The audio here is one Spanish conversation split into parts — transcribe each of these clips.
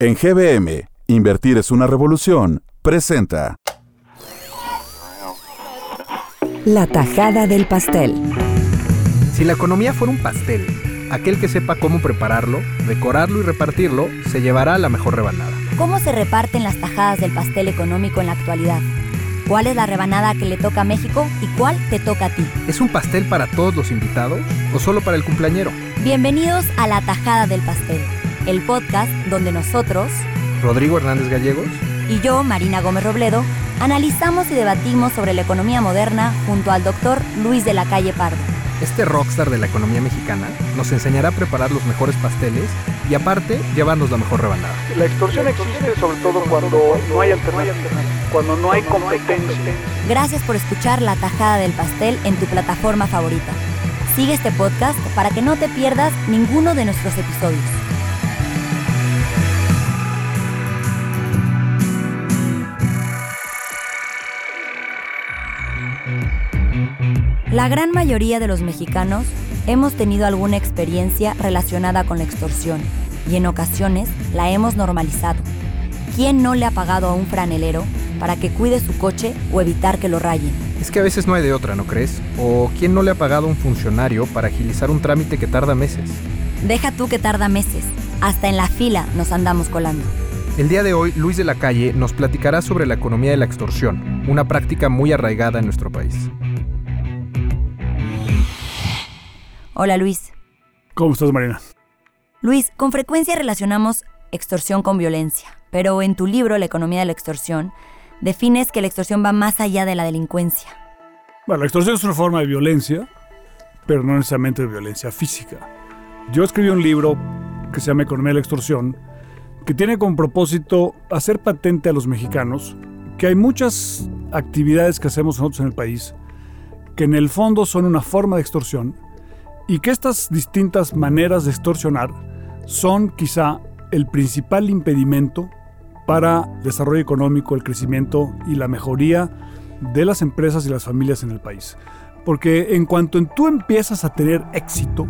En GBM, Invertir es una revolución, presenta. La tajada del pastel. Si la economía fuera un pastel, aquel que sepa cómo prepararlo, decorarlo y repartirlo, se llevará la mejor rebanada. ¿Cómo se reparten las tajadas del pastel económico en la actualidad? ¿Cuál es la rebanada que le toca a México y cuál te toca a ti? ¿Es un pastel para todos los invitados o solo para el cumpleañero? Bienvenidos a La Tajada del Pastel, el podcast donde nosotros, Rodrigo Hernández Gallegos, y yo, Marina Gómez Robledo, analizamos y debatimos sobre la economía moderna junto al doctor Luis de la Calle Pardo. este rockstar de la economía mexicana, nos enseñará a preparar los mejores pasteles y aparte llevarnos la mejor rebanada. La extorsión existe sobre todo cuando no hay alternativa, cuando no hay competencia. Gracias por escuchar La Tajada del Pastel en tu plataforma favorita. Sigue este podcast para que no te pierdas ninguno de nuestros episodios. La gran mayoría de los mexicanos hemos tenido alguna experiencia relacionada con la extorsión y en ocasiones la hemos normalizado. ¿Quién no le ha pagado a un franelero para que cuide su coche o evitar que lo rayen? Es que a veces no hay de otra, ¿no crees? ¿O quién no le ha pagado a un funcionario para agilizar un trámite que tarda meses? Deja tú que tarda meses, hasta en la fila nos andamos colando. El día de hoy, Luis de la Calle nos platicará sobre la economía de la extorsión, una práctica muy arraigada en nuestro país. Hola Luis. ¿Cómo estás, Marina? Luis, con frecuencia relacionamos extorsión con violencia, pero en tu libro La economía de la extorsión, defines que la extorsión va más allá de la delincuencia. Bueno, la extorsión es una forma de violencia, pero no necesariamente de violencia física. Yo escribí un libro que se llama Economía de la Extorsión, que tiene como propósito hacer patente a los mexicanos que hay muchas actividades que hacemos nosotros en el país que en el fondo son una forma de extorsión y que estas distintas maneras de extorsionar son quizá el principal impedimento para el desarrollo económico, el crecimiento y la mejoría de las empresas y las familias en el país. Porque en cuanto tú empiezas a tener éxito,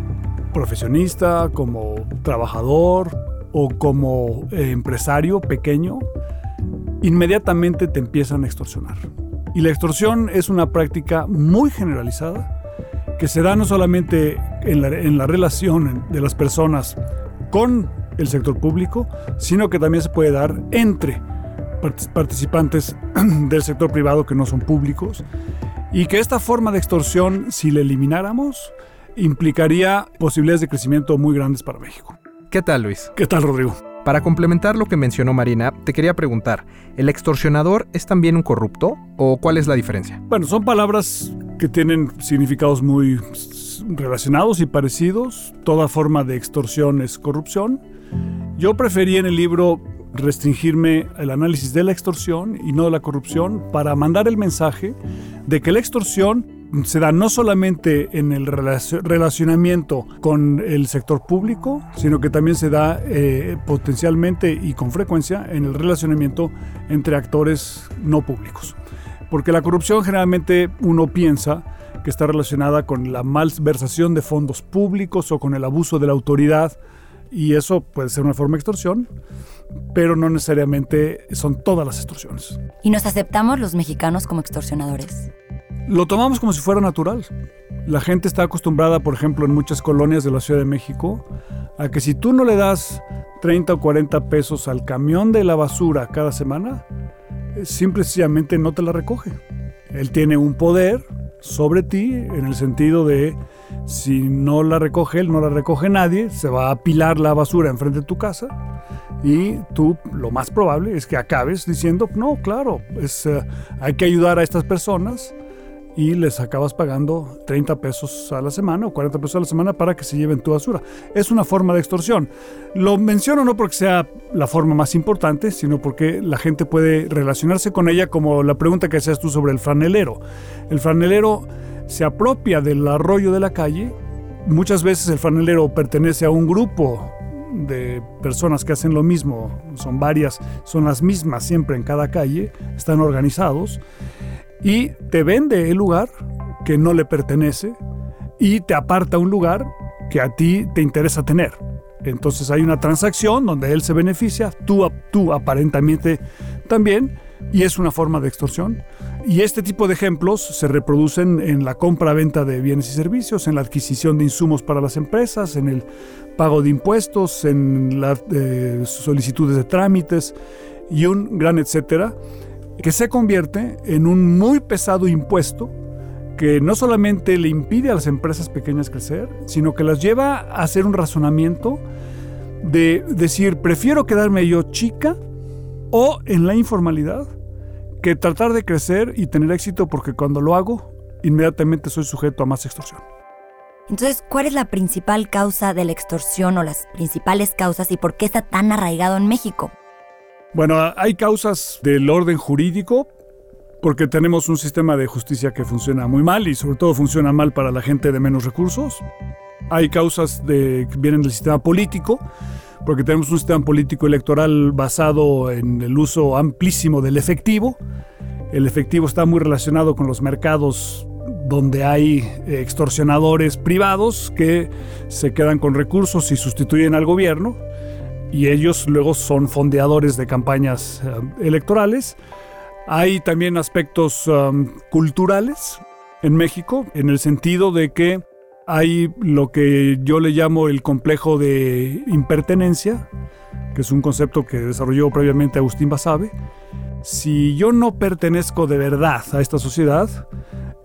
profesionista, como trabajador o como eh, empresario pequeño, inmediatamente te empiezan a extorsionar. Y la extorsión es una práctica muy generalizada que se da no solamente en la, en la relación de las personas con el sector público, sino que también se puede dar entre part- participantes del sector privado que no son públicos y que esta forma de extorsión, si la elimináramos, implicaría posibilidades de crecimiento muy grandes para México. ¿Qué tal, Luis? ¿Qué tal, Rodrigo? Para complementar lo que mencionó Marina, te quería preguntar, ¿el extorsionador es también un corrupto o cuál es la diferencia? Bueno, son palabras que tienen significados muy relacionados y parecidos. Toda forma de extorsión es corrupción. Yo preferí en el libro restringirme al análisis de la extorsión y no de la corrupción para mandar el mensaje de que la extorsión se da no solamente en el relacio- relacionamiento con el sector público, sino que también se da eh, potencialmente y con frecuencia en el relacionamiento entre actores no públicos. Porque la corrupción generalmente uno piensa que está relacionada con la malversación de fondos públicos o con el abuso de la autoridad y eso puede ser una forma de extorsión, pero no necesariamente son todas las extorsiones. Y nos aceptamos los mexicanos como extorsionadores. Lo tomamos como si fuera natural. La gente está acostumbrada, por ejemplo, en muchas colonias de la Ciudad de México, a que si tú no le das 30 o 40 pesos al camión de la basura cada semana, simple y sencillamente no te la recoge. Él tiene un poder sobre ti en el sentido de si no la recoge él, no la recoge nadie, se va a apilar la basura enfrente de tu casa y tú lo más probable es que acabes diciendo, no, claro, es, eh, hay que ayudar a estas personas y les acabas pagando 30 pesos a la semana o 40 pesos a la semana para que se lleven tu basura. Es una forma de extorsión. Lo menciono no porque sea la forma más importante, sino porque la gente puede relacionarse con ella como la pregunta que hacías tú sobre el franelero. El franelero se apropia del arroyo de la calle. Muchas veces el franelero pertenece a un grupo de personas que hacen lo mismo, son varias, son las mismas siempre en cada calle, están organizados y te vende el lugar que no le pertenece y te aparta un lugar que a ti te interesa tener. Entonces hay una transacción donde él se beneficia, tú, tú aparentemente también, y es una forma de extorsión. Y este tipo de ejemplos se reproducen en la compra-venta de bienes y servicios, en la adquisición de insumos para las empresas, en el pago de impuestos, en las eh, solicitudes de trámites y un gran etcétera, que se convierte en un muy pesado impuesto que no solamente le impide a las empresas pequeñas crecer, sino que las lleva a hacer un razonamiento de decir, prefiero quedarme yo chica o en la informalidad que tratar de crecer y tener éxito porque cuando lo hago, inmediatamente soy sujeto a más extorsión. Entonces, ¿cuál es la principal causa de la extorsión o las principales causas y por qué está tan arraigado en México? Bueno, hay causas del orden jurídico, porque tenemos un sistema de justicia que funciona muy mal y sobre todo funciona mal para la gente de menos recursos. Hay causas de, que vienen del sistema político, porque tenemos un sistema político electoral basado en el uso amplísimo del efectivo. El efectivo está muy relacionado con los mercados donde hay eh, extorsionadores privados que se quedan con recursos y sustituyen al gobierno y ellos luego son fondeadores de campañas eh, electorales. Hay también aspectos um, culturales en México, en el sentido de que hay lo que yo le llamo el complejo de impertenencia, que es un concepto que desarrolló previamente Agustín Basabe. Si yo no pertenezco de verdad a esta sociedad,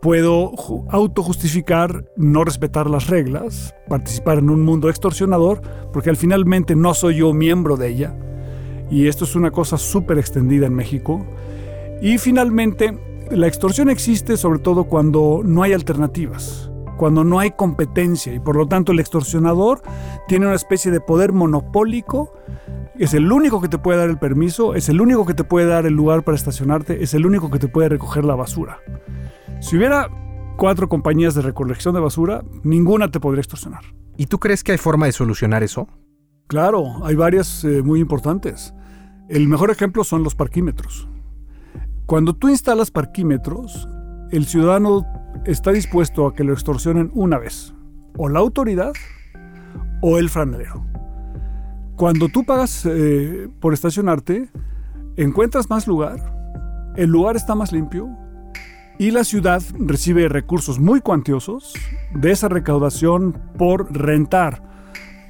puedo autojustificar no respetar las reglas, participar en un mundo extorsionador, porque al finalmente no soy yo miembro de ella. Y esto es una cosa súper extendida en México. Y finalmente, la extorsión existe sobre todo cuando no hay alternativas, cuando no hay competencia y por lo tanto el extorsionador tiene una especie de poder monopólico es el único que te puede dar el permiso, es el único que te puede dar el lugar para estacionarte, es el único que te puede recoger la basura. Si hubiera cuatro compañías de recolección de basura, ninguna te podría extorsionar. ¿Y tú crees que hay forma de solucionar eso? Claro, hay varias eh, muy importantes. El mejor ejemplo son los parquímetros. Cuando tú instalas parquímetros, el ciudadano está dispuesto a que lo extorsionen una vez, o la autoridad o el franelero. Cuando tú pagas eh, por estacionarte, encuentras más lugar, el lugar está más limpio, y la ciudad recibe recursos muy cuantiosos de esa recaudación por rentar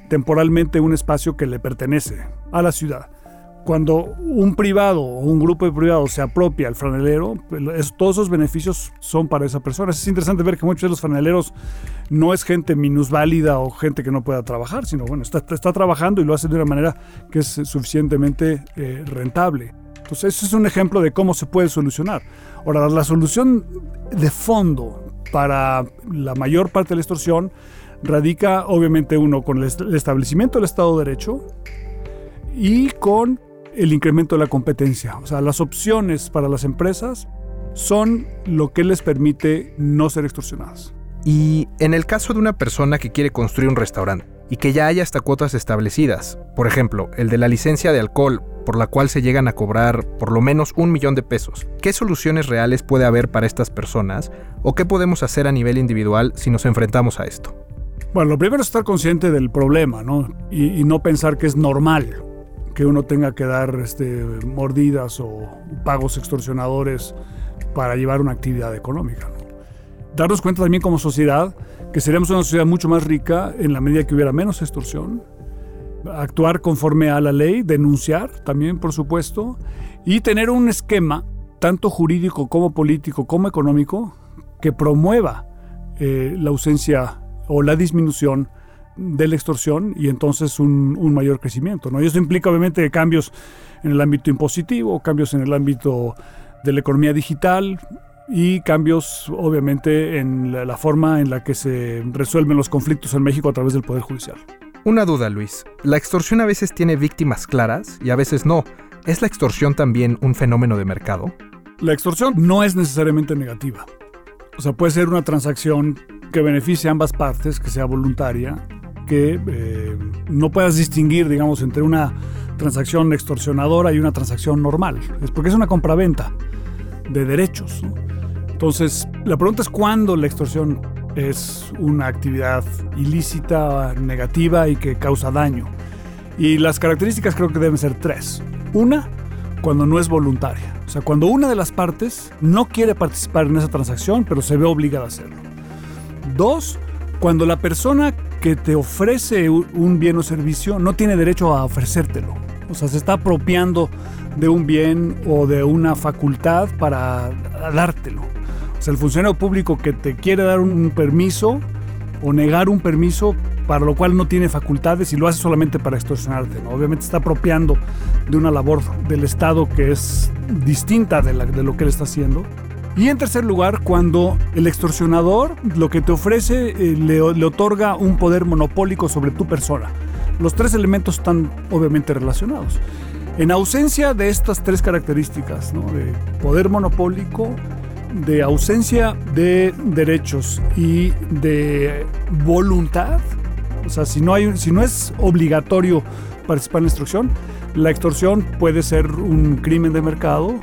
temporalmente un espacio que le pertenece a la ciudad. Cuando un privado o un grupo de privados se apropia al franelero, todos esos beneficios son para esa persona. Es interesante ver que muchos de los franeleros no es gente minusválida o gente que no pueda trabajar, sino bueno, está, está trabajando y lo hace de una manera que es suficientemente eh, rentable. Entonces, ese es un ejemplo de cómo se puede solucionar. Ahora, la solución de fondo para la mayor parte de la extorsión radica, obviamente, uno con el establecimiento del Estado de Derecho y con el incremento de la competencia. O sea, las opciones para las empresas son lo que les permite no ser extorsionadas. Y en el caso de una persona que quiere construir un restaurante y que ya haya hasta cuotas establecidas, por ejemplo, el de la licencia de alcohol por la cual se llegan a cobrar por lo menos un millón de pesos. ¿Qué soluciones reales puede haber para estas personas o qué podemos hacer a nivel individual si nos enfrentamos a esto? Bueno, lo primero es estar consciente del problema, ¿no? Y, no pensar que es normal que uno tenga que dar este, mordidas o pagos extorsionadores para llevar una actividad económica. Darnos cuenta también como sociedad que seríamos una sociedad mucho más rica en la medida que hubiera menos extorsión, actuar conforme a la ley, denunciar también, por supuesto, y tener un esquema, tanto jurídico como político como económico, que promueva eh, la ausencia o la disminución de la extorsión y entonces un, mayor crecimiento. ¿no? Y eso implica obviamente cambios en el ámbito impositivo, cambios en el ámbito de la economía digital y cambios obviamente en la forma en la que se resuelven los conflictos en México a través del Poder Judicial. Una duda, Luis. La extorsión a veces tiene víctimas claras y a veces no. ¿Es la extorsión también un fenómeno de mercado? La extorsión no es necesariamente negativa. O sea, puede ser una transacción que beneficie a ambas partes, que sea voluntaria, que eh, no puedas distinguir, digamos, entre una transacción extorsionadora y una transacción normal. Es porque es una compraventa de derechos. Entonces, la pregunta es cuándo la extorsión es una actividad ilícita, negativa y que causa daño. Y las características creo que deben ser tres. Una, cuando no es voluntaria. O sea, cuando una de las partes no quiere participar en esa transacción, pero se ve obligada a hacerlo. Dos, cuando la persona que te ofrece un bien o servicio no tiene derecho a ofrecértelo. O sea, se está apropiando de un bien o de una facultad para dártelo. O sea, el funcionario público que te quiere dar un permiso o negar un permiso para lo cual no tiene facultades y lo hace solamente para extorsionarte. Obviamente está apropiando de una labor del Estado que es distinta de, de lo que él está haciendo. Y en tercer lugar, cuando el extorsionador lo que te ofrece eh, le, otorga un poder monopólico sobre tu persona. Los tres elementos están obviamente relacionados. En ausencia de estas tres características, de poder monopólico, de ausencia de derechos y de voluntad, o sea, si no, hay, si no es obligatorio participar en la instrucción, la extorsión puede ser un crimen de mercado,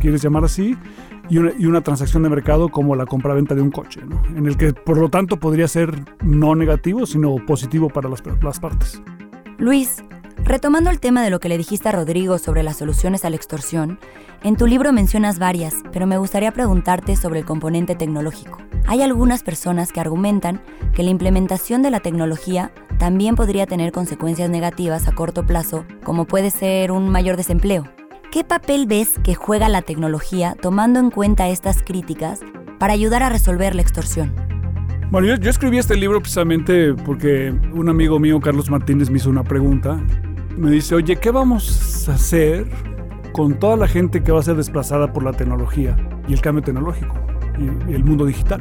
quieres llamar así, y una, transacción de mercado como la compraventa de un coche, en el que por lo tanto podría ser no negativo, sino positivo para las, las partes. Luis, retomando el tema de lo que le dijiste a Rodrigo sobre las soluciones a la extorsión, en tu libro mencionas varias, pero me gustaría preguntarte sobre el componente tecnológico. Hay algunas personas que argumentan que la implementación de la tecnología también podría tener consecuencias negativas a corto plazo, como puede ser un mayor desempleo. ¿Qué papel ves que juega la tecnología tomando en cuenta estas críticas para ayudar a resolver la extorsión? Bueno, yo, yo, escribí este libro precisamente porque un amigo mío, Carlos Martínez, me hizo una pregunta. Me dice, oye, ¿qué vamos a hacer con toda la gente que va a ser desplazada por la tecnología y el cambio tecnológico y el mundo digital?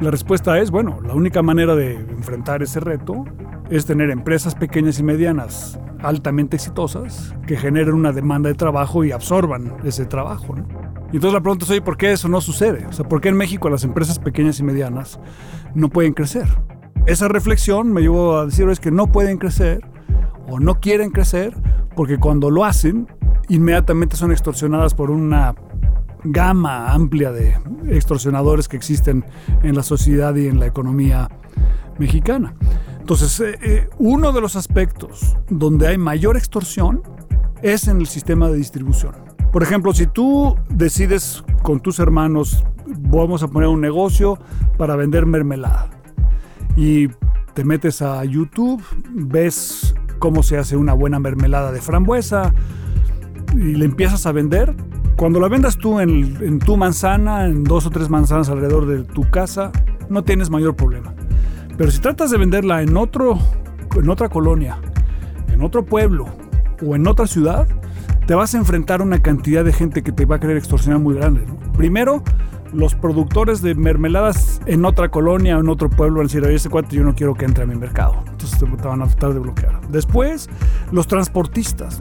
La respuesta es, bueno, la única manera de enfrentar ese reto es tener empresas pequeñas y medianas altamente exitosas que generen una demanda de trabajo y absorban ese trabajo. ¿no? Y entonces la pregunta es, oye, ¿por qué eso no sucede? O sea, ¿por qué en México las empresas pequeñas y medianas no pueden crecer? Esa reflexión me llevó a decir es que no pueden crecer o no quieren crecer porque cuando lo hacen, inmediatamente son extorsionadas por una gama amplia de extorsionadores que existen en la sociedad y en la economía mexicana. Entonces, eh, eh, uno de los aspectos donde hay mayor extorsión es en el sistema de distribución. Por ejemplo, si tú decides con tus hermanos, vamos a poner un negocio para vender mermelada y te metes a YouTube, ves cómo se hace una buena mermelada de frambuesa y le empiezas a vender, cuando la vendas tú en, tu manzana, en dos o tres manzanas alrededor de tu casa, no tienes mayor problema. Pero si tratas de venderla en, otro, en otra colonia, en otro pueblo o en otra ciudad, te vas a enfrentar a una cantidad de gente que te va a querer extorsionar muy grande. Primero, los productores de mermeladas en otra colonia en otro pueblo van a decir, oye, ese cuate yo no quiero que entre a mi mercado. Entonces te, van a tratar de bloquear. Después, los transportistas.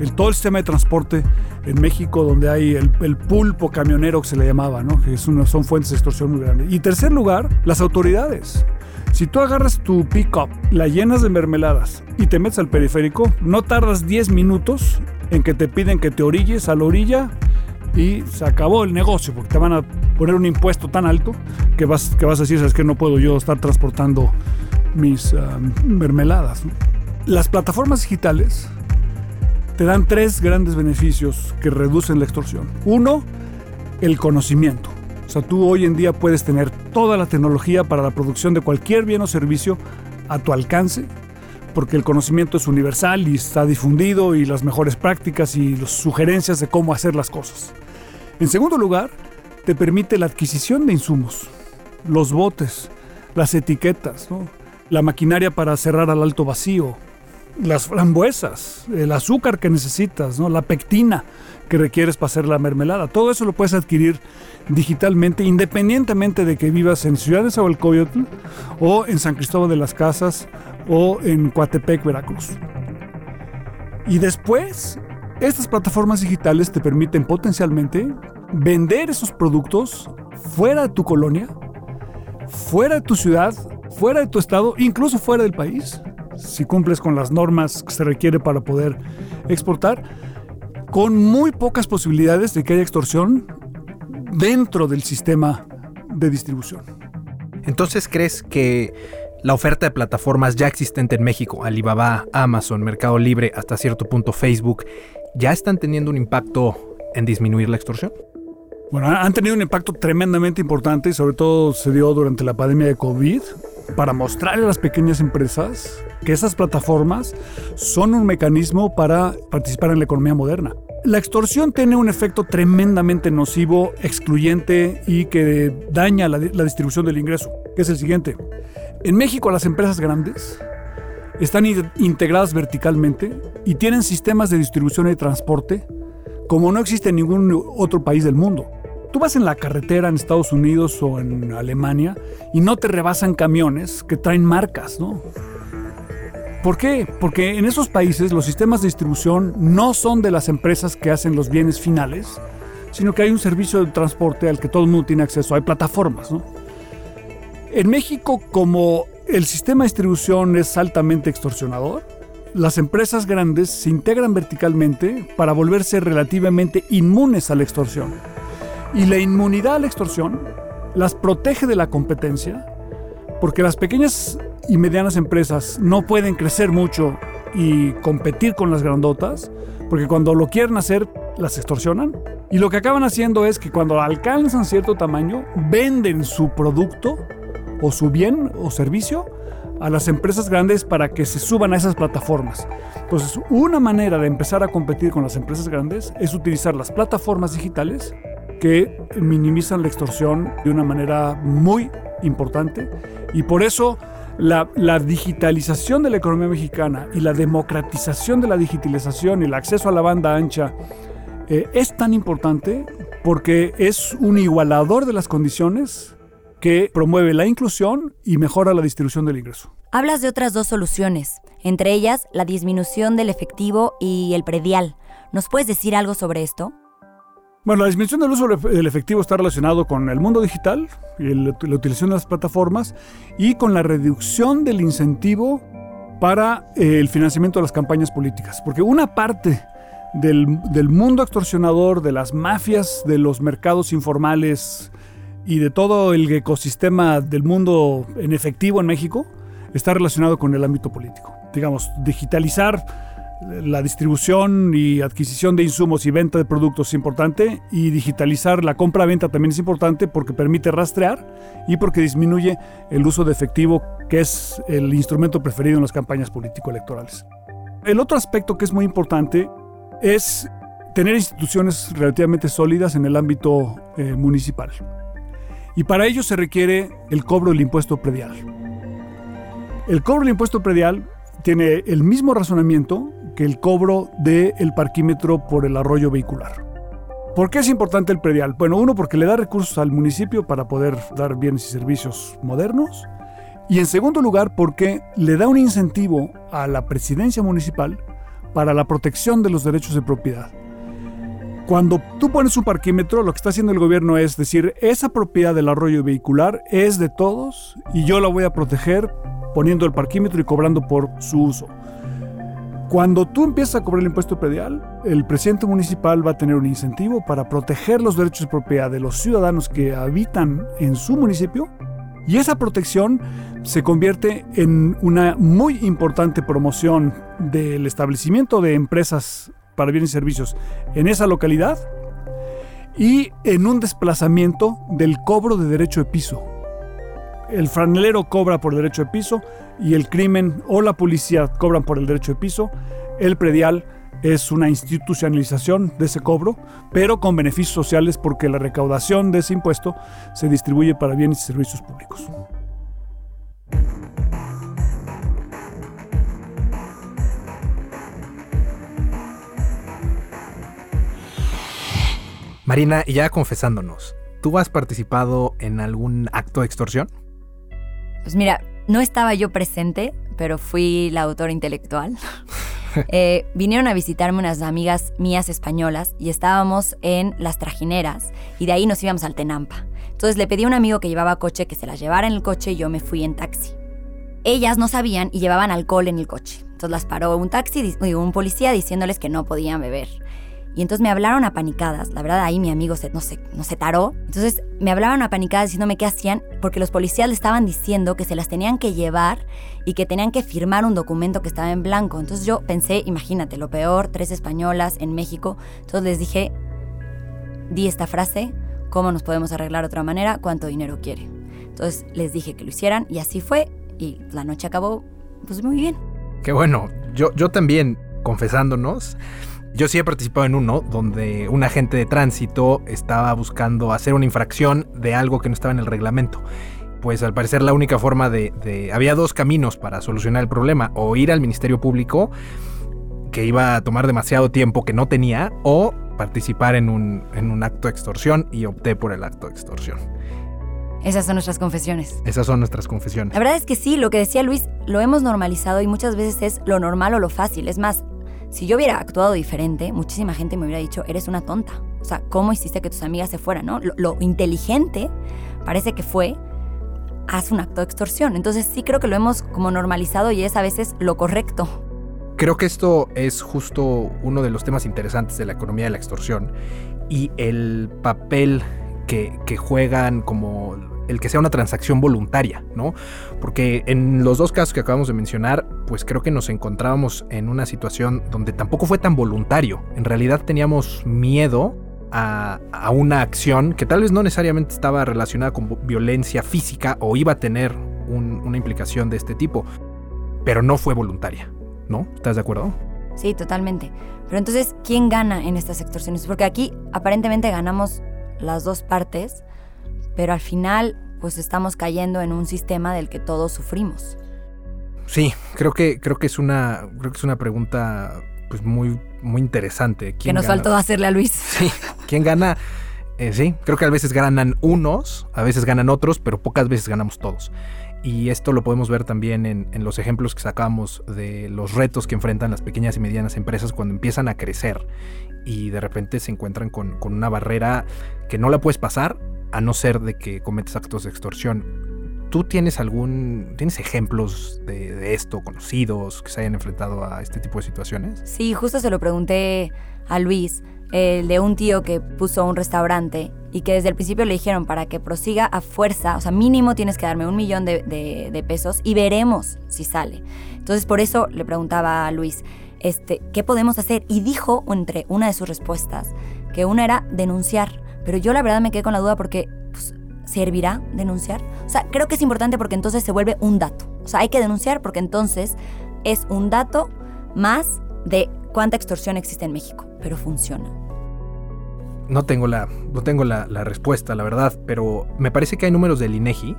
El, todo el sistema de transporte en México, donde hay el, pulpo camionero que se le llamaba, ¿no? que es una, son fuentes de extorsión muy grandes. Y tercer lugar, las autoridades. Si tú agarras tu pick-up, la llenas de mermeladas y te metes al periférico, no tardas 10 minutos en que te piden que te orilles a la orilla y se acabó el negocio porque te van a poner un impuesto tan alto que vas, que vas a decir, es que no puedo yo estar transportando mis uh, mermeladas. Las plataformas digitales te dan tres grandes beneficios que reducen la extorsión. Uno, el conocimiento. O sea, tú hoy en día puedes tener toda la tecnología para la producción de cualquier bien o servicio a tu alcance, porque el conocimiento es universal y está difundido y las mejores prácticas y las sugerencias de cómo hacer las cosas. En segundo lugar, te permite la adquisición de insumos, los botes, las etiquetas, la maquinaria para cerrar al alto vacío, las frambuesas, el azúcar que necesitas, ¿no? la pectina que requieres para hacer la mermelada. Todo eso lo puedes adquirir digitalmente, independientemente de que vivas en Ciudad de Zahualcóyotl o en San Cristóbal de las Casas o en Coatepec, Veracruz. Y después, estas plataformas digitales te permiten potencialmente vender esos productos fuera de tu colonia, fuera de tu ciudad, fuera de tu estado, incluso fuera del país si cumples con las normas que se requiere para poder exportar, con muy pocas posibilidades de que haya extorsión dentro del sistema de distribución. Entonces, ¿crees que la oferta de plataformas ya existente en México, Alibaba, Amazon, Mercado Libre, hasta cierto punto Facebook, ya están teniendo un impacto en disminuir la extorsión? Bueno, han tenido un impacto tremendamente importante y sobre todo se dio durante la pandemia de COVID para mostrarle a las pequeñas empresas que esas plataformas son un mecanismo para participar en la economía moderna. La extorsión tiene un efecto tremendamente nocivo, excluyente y que daña la, distribución del ingreso, es el siguiente. En México las empresas grandes están integradas verticalmente y tienen sistemas de distribución y transporte como no existe en ningún otro país del mundo. Tú vas en la carretera en Estados Unidos o en Alemania y no te rebasan camiones que traen marcas, ¿no? ¿Por qué? Porque en esos países los sistemas de distribución no son de las empresas que hacen los bienes finales, sino que hay un servicio de transporte al que todo el mundo tiene acceso. Hay plataformas, ¿no? En México, como el sistema de distribución es altamente extorsionador, las empresas grandes se integran verticalmente para volverse relativamente inmunes a la extorsión. Y la inmunidad a la extorsión las protege de la competencia porque las pequeñas y medianas empresas no pueden crecer mucho y competir con las grandotas, porque cuando lo quieren hacer, las extorsionan. Y lo que acaban haciendo es que cuando alcanzan cierto tamaño, venden su producto o su bien o servicio a las empresas grandes para que se suban a esas plataformas. Entonces, una manera de empezar a competir con las empresas grandes es utilizar las plataformas digitales que minimizan la extorsión de una manera muy importante y por eso la, digitalización de la economía mexicana y la democratización de la digitalización y el acceso a la banda ancha eh, es tan importante porque es un igualador de las condiciones que promueve la inclusión y mejora la distribución del ingreso. Hablas de otras dos soluciones, entre ellas la disminución del efectivo y el predial. ¿Nos puedes decir algo sobre esto? Bueno, la disminución del uso del efectivo está relacionado con el mundo digital y la utilización de las plataformas y con la reducción del incentivo para eh, el financiamiento de las campañas políticas. Porque una parte del, del, mundo extorsionador, de las mafias, de los mercados informales y de todo el ecosistema del mundo en efectivo en México está relacionado con el ámbito político. Digamos, digitalizar la distribución y adquisición de insumos y venta de productos es importante y digitalizar la compra-venta también es importante porque permite rastrear y porque disminuye el uso de efectivo, que es el instrumento preferido en las campañas político-electorales. El otro aspecto que es muy importante es tener instituciones relativamente sólidas en el ámbito eh, municipal. Y para ello se requiere el cobro del impuesto predial. El cobro del impuesto predial tiene el mismo razonamiento el cobro del parquímetro por el arroyo vehicular. ¿Por qué es importante el predial? Bueno, uno, porque le da recursos al municipio para poder dar bienes y servicios modernos. Y en segundo lugar, porque le da un incentivo a la presidencia municipal para la protección de los derechos de propiedad. Cuando tú pones un parquímetro, lo que está haciendo el gobierno es decir, esa propiedad del arroyo vehicular es de todos y yo la voy a proteger poniendo el parquímetro y cobrando por su uso. Cuando tú empiezas a cobrar el impuesto predial, el presidente municipal va a tener un incentivo para proteger los derechos de propiedad de los ciudadanos que habitan en su municipio y esa protección se convierte en una muy importante promoción del establecimiento de empresas para bienes y servicios en esa localidad y en un desplazamiento del cobro de derecho de piso el franelero cobra por derecho de piso y el crimen o la policía cobran por el derecho de piso. El predial es una institucionalización de ese cobro, pero con beneficios sociales porque la recaudación de ese impuesto se distribuye para bienes y servicios públicos. Marina, y ya confesándonos, ¿tú has participado en algún acto de extorsión? Pues mira, no estaba yo presente, pero fui la autora intelectual. Eh, vinieron a visitarme unas amigas mías españolas y estábamos en Las Trajineras y de ahí nos íbamos al Tenampa. Entonces le pedí a un amigo que llevaba coche que se las llevara en el coche y yo me fui en taxi. Ellas no sabían y llevaban alcohol en el coche. Entonces las paró un taxi, un policía diciéndoles que no podían beber. Y entonces me hablaron apanicadas. La verdad, ahí mi amigo se, no, se, no se taró. Entonces me hablaron apanicadas diciéndome qué hacían, porque los policías le estaban diciendo que se las tenían que llevar y que tenían que firmar un documento que estaba en blanco. Entonces yo pensé, imagínate, lo peor, tres españolas en México. Entonces les dije, di esta frase, ¿cómo nos podemos arreglar de otra manera? ¿Cuánto dinero quiere? Entonces les dije que lo hicieran y así fue. Y la noche acabó, pues muy bien. Qué bueno. Yo, yo también, confesándonos, yo sí he participado en uno donde un agente de tránsito estaba buscando hacer una infracción de algo que no estaba en el reglamento. Pues al parecer la única forma de, Había dos caminos para solucionar el problema. O ir al Ministerio Público, que iba a tomar demasiado tiempo que no tenía, o participar en un, en un acto de extorsión y opté por el acto de extorsión. Esas son nuestras confesiones. Esas son nuestras confesiones. La verdad es que sí, lo que decía Luis, lo hemos normalizado y muchas veces es lo normal o lo fácil. Es más, si yo hubiera actuado diferente, muchísima gente me hubiera dicho, eres una tonta. O sea, ¿cómo hiciste que tus amigas se fueran? ¿no? Lo, inteligente parece que fue, haz un acto de extorsión. Entonces sí creo que lo hemos como normalizado y es a veces lo correcto. Creo que esto es justo uno de los temas interesantes de la economía de la extorsión y el papel que, que juegan como el que sea una transacción voluntaria, ¿no? Porque en los dos casos que acabamos de mencionar, pues creo que nos encontrábamos en una situación donde tampoco fue tan voluntario. En realidad teníamos miedo a, una acción que tal vez no necesariamente estaba relacionada con violencia física o iba a tener una implicación de este tipo, pero no fue voluntaria, ¿no? ¿Estás de acuerdo? Sí, totalmente. Pero entonces, ¿quién gana en estas extorsiones? Porque aquí aparentemente ganamos las dos partes, pero al final pues estamos cayendo en un sistema del que todos sufrimos. Sí, creo que creo que es una creo que es una pregunta pues muy muy interesante. que nos faltó hacerle a Luis. Sí, ¿quién gana? Eh, sí, creo que a veces ganan unos, a veces ganan otros, pero pocas veces ganamos todos. Y esto lo podemos ver también en, los ejemplos que sacamos de los retos que enfrentan las pequeñas y medianas empresas cuando empiezan a crecer y de repente se encuentran con, con una barrera que no la puedes pasar a no ser de que cometes actos de extorsión. ¿Tú tienes algún, tienes ejemplos de, esto, conocidos, que se hayan enfrentado a este tipo de situaciones? Sí, justo se lo pregunté a Luis, el de un tío que puso un restaurante y que desde el principio le dijeron para que prosiga a fuerza, o sea, mínimo tienes que darme un millón de, de pesos y veremos si sale. Entonces por eso le preguntaba a Luis, este, ¿qué podemos hacer? Y dijo entre una de sus respuestas que una era denunciar pero yo la verdad me quedé con la duda porque, ¿servirá denunciar? O sea, creo que es importante porque entonces se vuelve un dato. O sea, hay que denunciar porque entonces es un dato más de cuánta extorsión existe en México, pero funciona. No tengo la, no tengo la, respuesta, la verdad, pero me parece que hay números del INEGI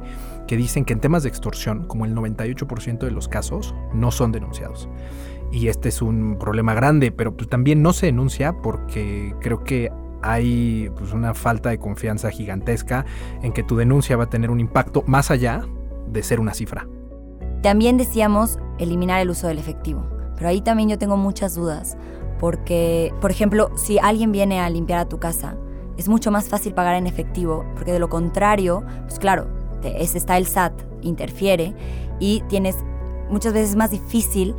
que dicen que en temas de extorsión, como el 98% de los casos, no son denunciados. Y este es un problema grande, pero pues también no se denuncia porque creo que hay pues, una falta de confianza gigantesca en que tu denuncia va a tener un impacto más allá de ser una cifra. También decíamos eliminar el uso del efectivo, pero ahí también yo tengo muchas dudas, porque, por ejemplo, si alguien viene a limpiar a tu casa, es mucho más fácil pagar en efectivo, porque de lo contrario, pues claro, está el SAT, interfiere y tienes muchas veces más difícil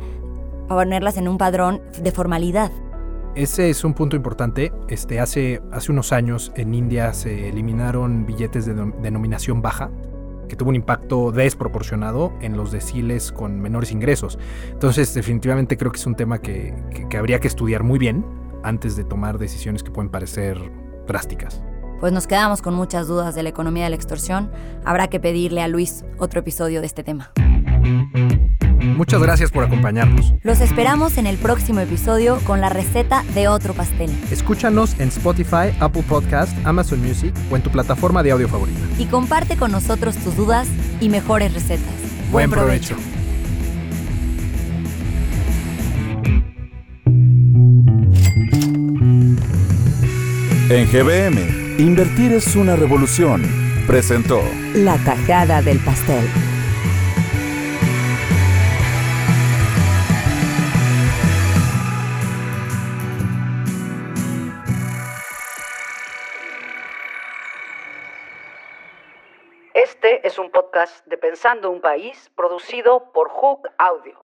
ponerlas en un padrón de formalidad. Ese es un punto importante. Este, hace, hace unos años en India se eliminaron billetes de denominación baja, que tuvo un impacto desproporcionado en los deciles con menores ingresos. Entonces, definitivamente creo que es un tema que, que habría que estudiar muy bien antes de tomar decisiones que pueden parecer drásticas. Pues nos quedamos con muchas dudas de la economía de la extorsión. Habrá que pedirle a Luis otro episodio de este tema. Muchas gracias por acompañarnos. Los esperamos en el próximo episodio con la receta de otro pastel. Escúchanos en Spotify, Apple Podcast, Amazon Music o en tu plataforma de audio favorita. Y comparte con nosotros tus dudas y mejores recetas. Buen, provecho. En GBM, invertir es una revolución. Presentó La tajada del pastel. De Pensando un País producido por Hook Audio.